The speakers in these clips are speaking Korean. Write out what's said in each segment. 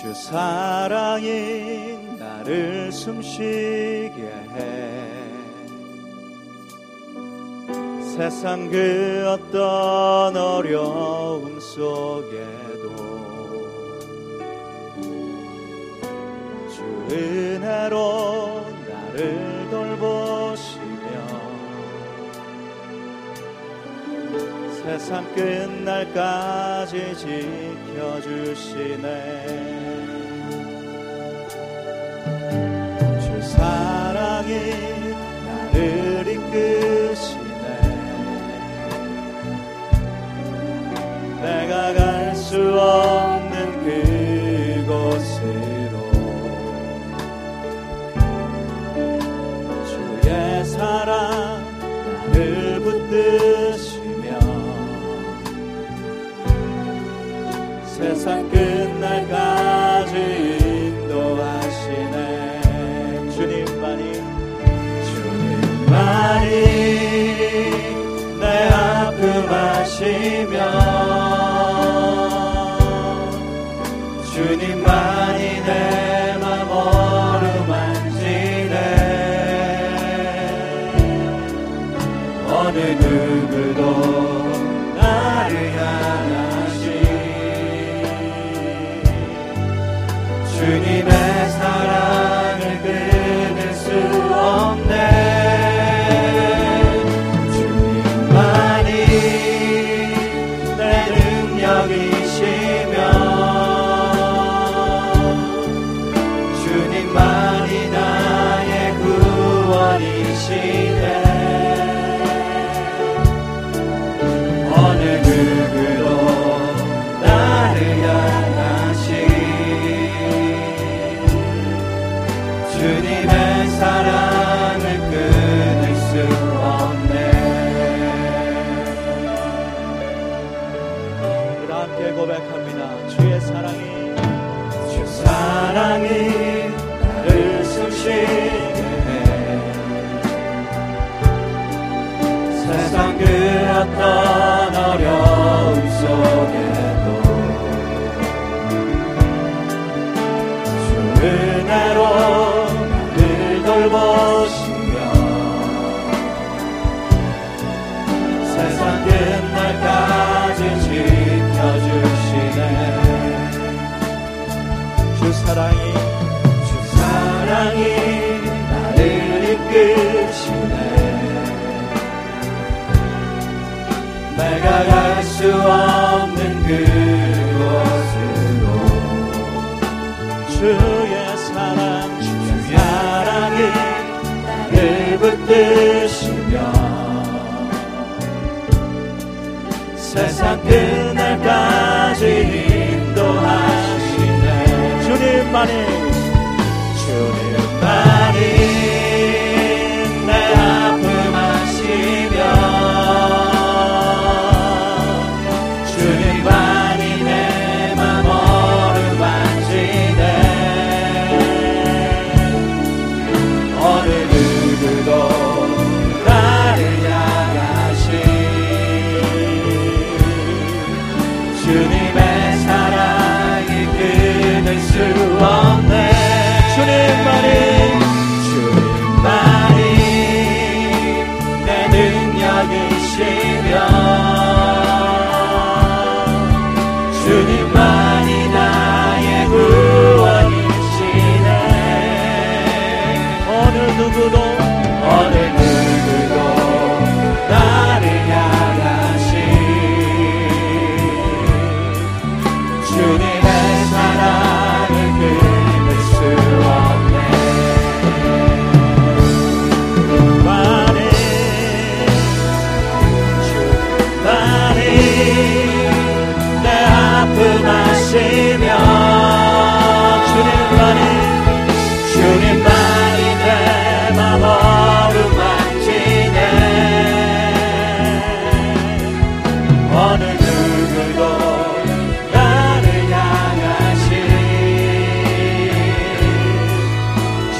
주 사랑이 나를 숨쉬게 해. 세상 그 어떤 어려움 속에도 주 은혜로 나를 돌보시며 세상 끝날까지 지켜주시네. 나를 이끄시네. 내가 갈 수 없는 그곳으로 주의 사랑 나를 붙들 주시면 세상 그 어떤 어려움 속에 그날까지 인도하시네. 주님만이 주님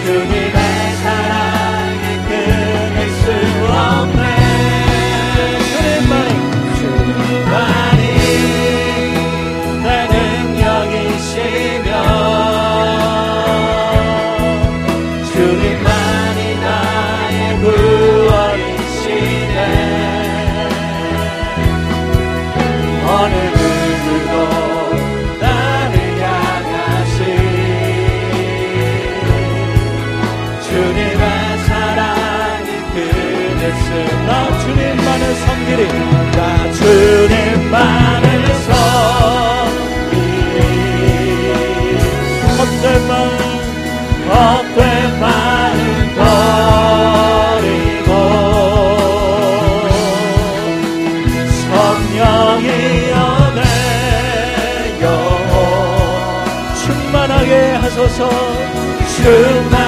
no. 충만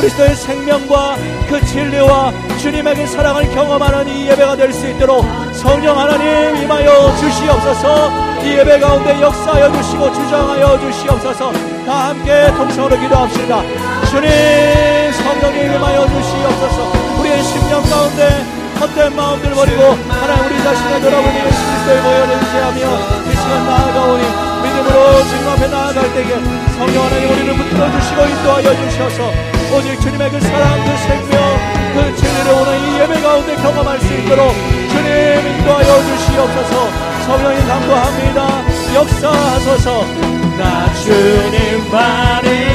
그리스도의 생명과 그 진리와 주님에게 사랑을 경험하는 이 예배가 될 수 있도록 성령 하나님 임하여 주시옵소서. 이 예배 가운데 역사하여 주시고 주장하여 주시옵소서. 다 함께 통성으로 기도합시다. 주님 성령님 임하여 주시옵소서. 우리의 심령 가운데 헛된 마음들 버리고 하나님 우리 자신의 돌아보니 그리스도의 모여를 의지하며 이 시간 나아가오니 믿음으로 주님 앞에 나아갈 때에 성령 하나님 우리를 붙들어 주시고 인도하여 주셔서 오직 주님의 그 사랑 그 생명 그 진리를 오늘 이 예배 가운데 경험할 수 있도록 주님 인도하여 주시옵소서. 성령님 감도합니다. 역사하소서. 나 주님만을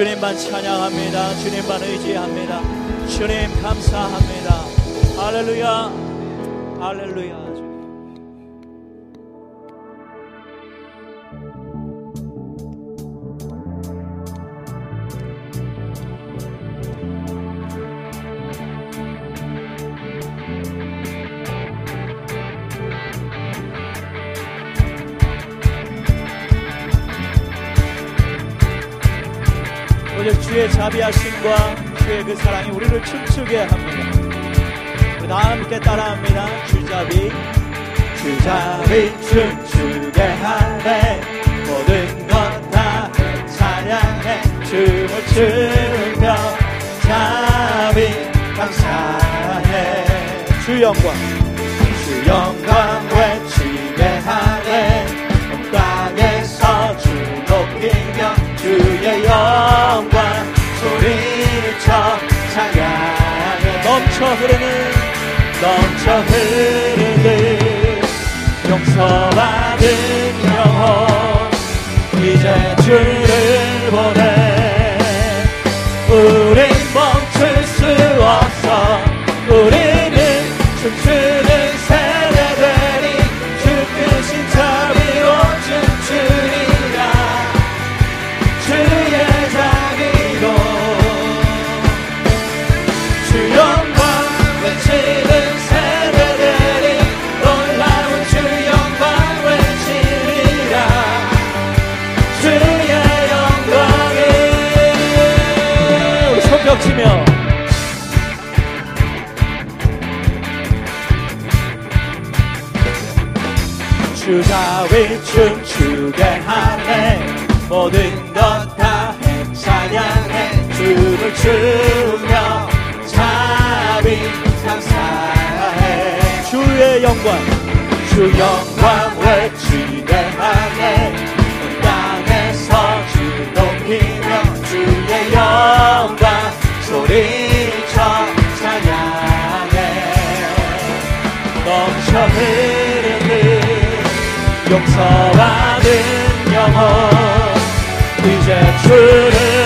주님만 찬양합니다. 주님만 의지합니다. 주님 감사합니다. 할렐루야. 할렐루야 주의 자비하심과 주의 그 사랑이 우리를 춤추게 합니다. 다 함께 따라합니다. 주자비, 주자비 춤추게 하네. 모든 것 다 찬양해. 춤을 추며 자비 감사해. 주 영광, 주 영광 흐르는 넘쳐 흐르는 용서받은 영혼 이제 주를 보내 우리 주자의 춤추게 하네. 모든 것 다 찬양해. 주를 추며 자비 감사해. 주의 영광 주 영광 외치네. good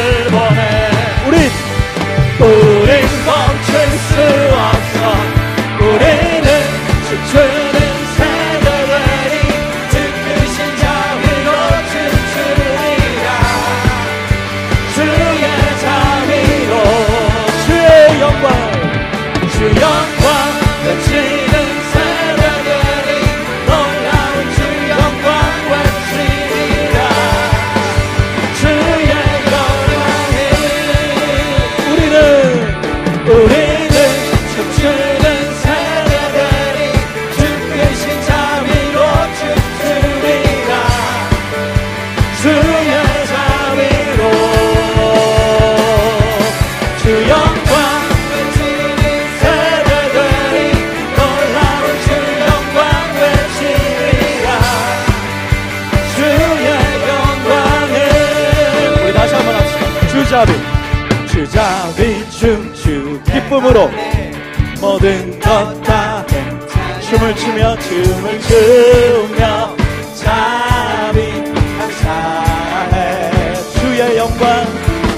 영광을. 우리 다시 한번 주자비 주자비 춤추 기쁨으로 모든 것 다 춤을 추며 춤을 추며 자비 감사해. 주의 영광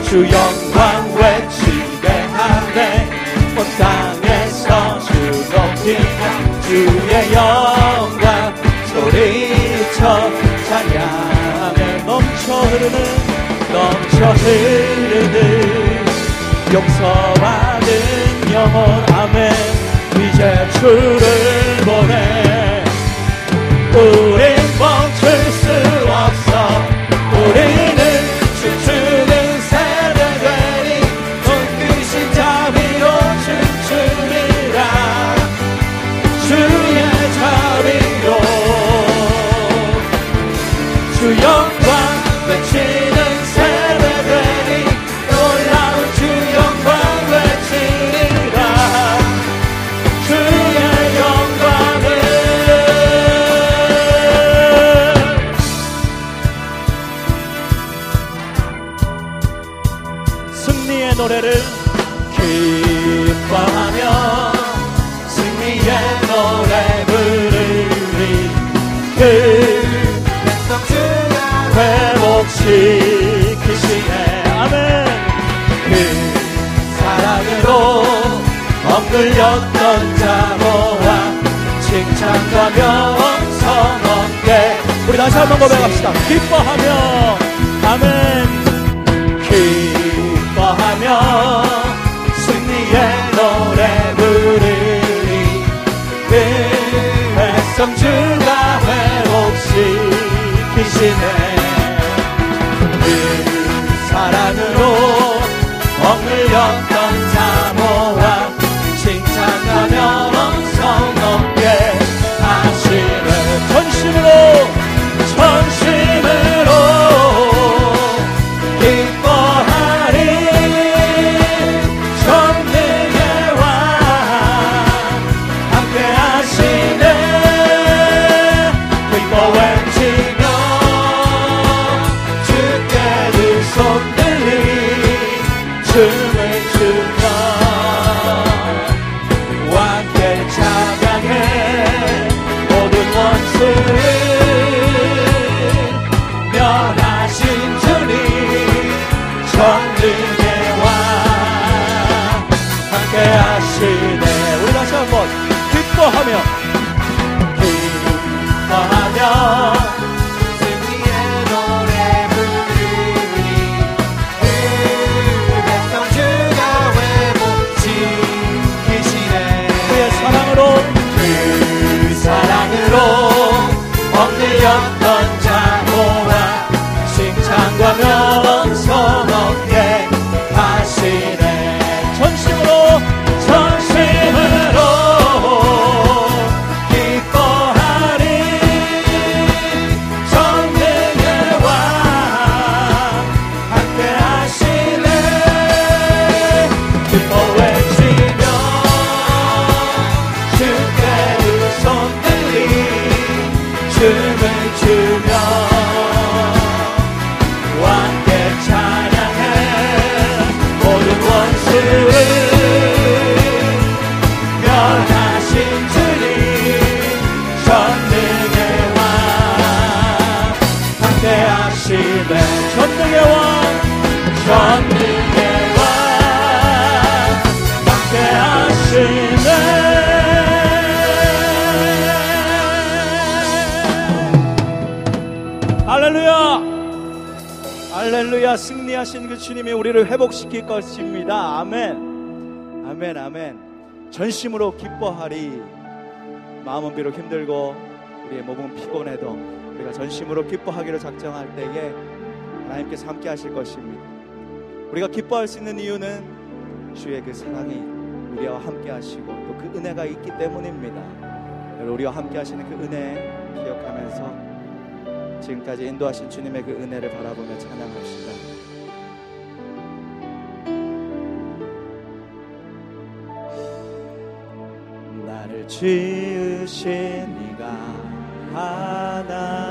주 영광 외치게 하네? 온 땅에서 주 높이 주의 영 흐르는 넘쳐 흐르는 용서받은 영원함에 이제 주를 눈으로 엎끌렸던 자모와 칭찬과 명성 없게 우리 다시 한번 고백합시다. 기뻐하며 아멘. 기뻐하며 와 시네 전능의 왕 전능의 왕 함께 하시네. 할렐루야. 할렐루야. 승리하신 그 주님이 우리를 회복시킬 것입니다. 아멘. 아멘 아멘. 전심으로 기뻐하리. 마음은 비록 힘들고 우리의 몸은 피곤해도 우리가 전심으로 기뻐하기로 작정할 때에 하나님께서 함께 하실 것입니다 우리가 기뻐할 수 있는 이유는 주의 그 사랑이 우리와 함께 하시고 또 그 은혜가 있기 때문입니다 우리와 함께 하시는 그 은혜 기억하면서 지금까지 인도하신 주님의 그 은혜를 바라보며 찬양합시다. 나를 지으신 이가 하나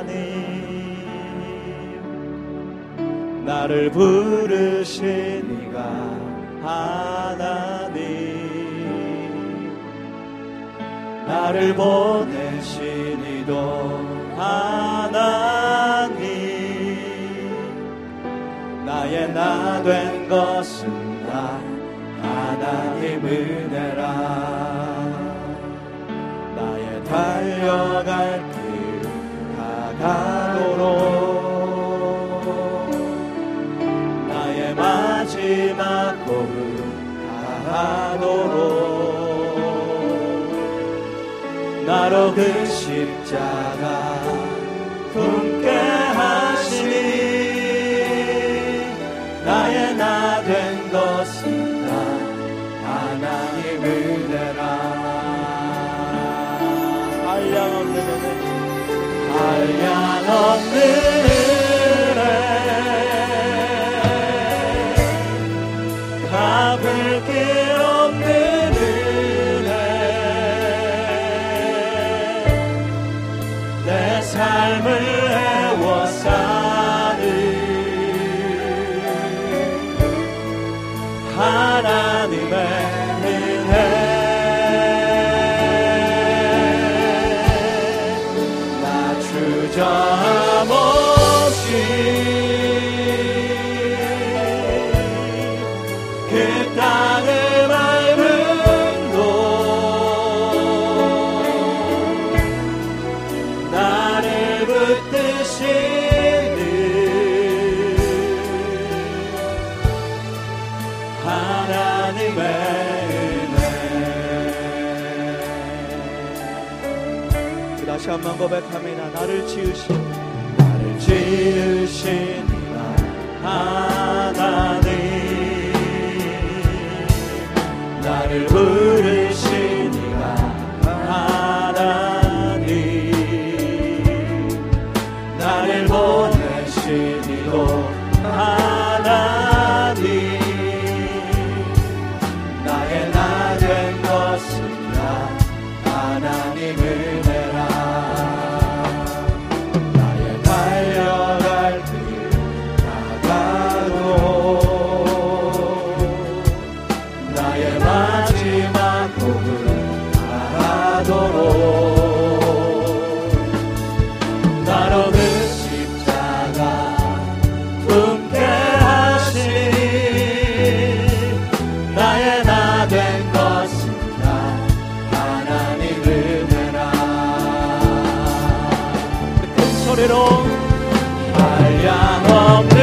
나를 부르신 이가 하나님. 나를 보내신 이도 하나님. 나의 나 된 것은 다 하나님 은혜라. 나의 달려갈 길 다 가도록 하도록. 나로 그 십자가 품게 한번 고백합니다. 나를 지으신 나를 지으신 하나 한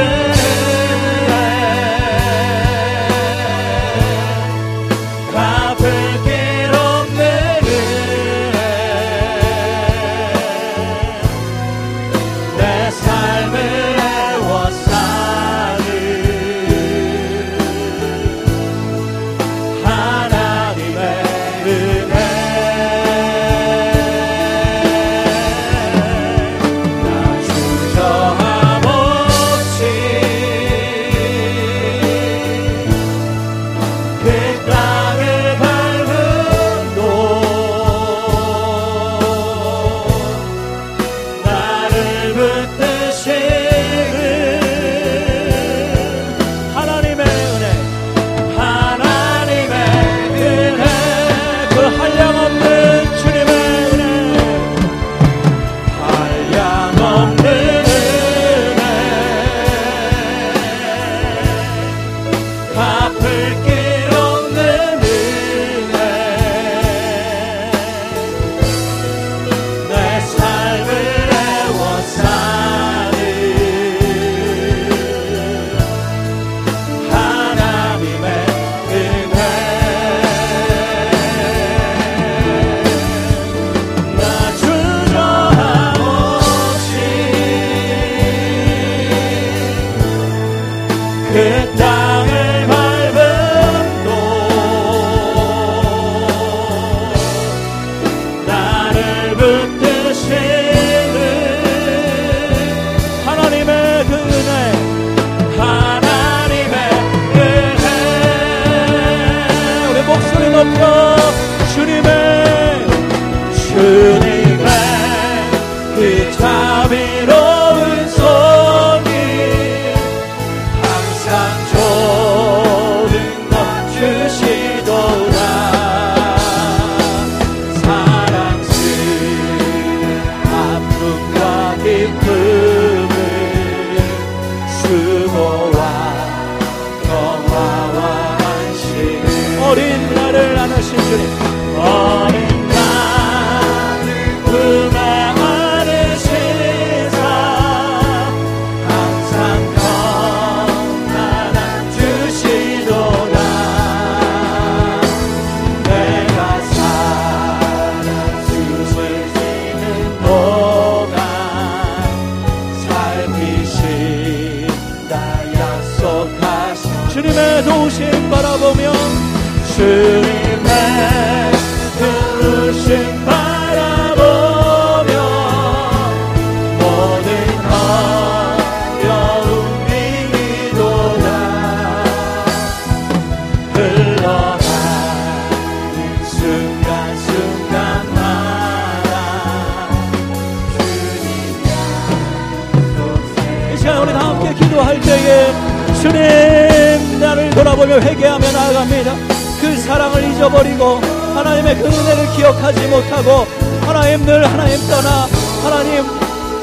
기도할 때에 주님 나를 돌아보며 회개하며 나아갑니다. 그 사랑을 잊어버리고 하나님의 그 은혜를 기억하지 못하고 하나님 늘 하나님 떠나 하나님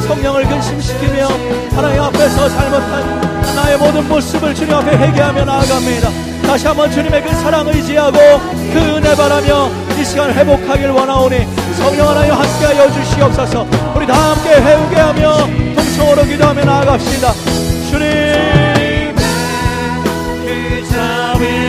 성령을 근심시키며 하나님 앞에서 잘못한 나의 모든 모습을 주님 앞에 회개하며 나아갑니다. 다시 한번 주님의 그 사랑을 의지하고 그 은혜 바라며 이 시간 회복하길 원하오니 성령 하나님 함께하여 주시옵소서. 우리 다 함께 회개하며 통성으로 기도하며 나아갑시다 주님 그 자비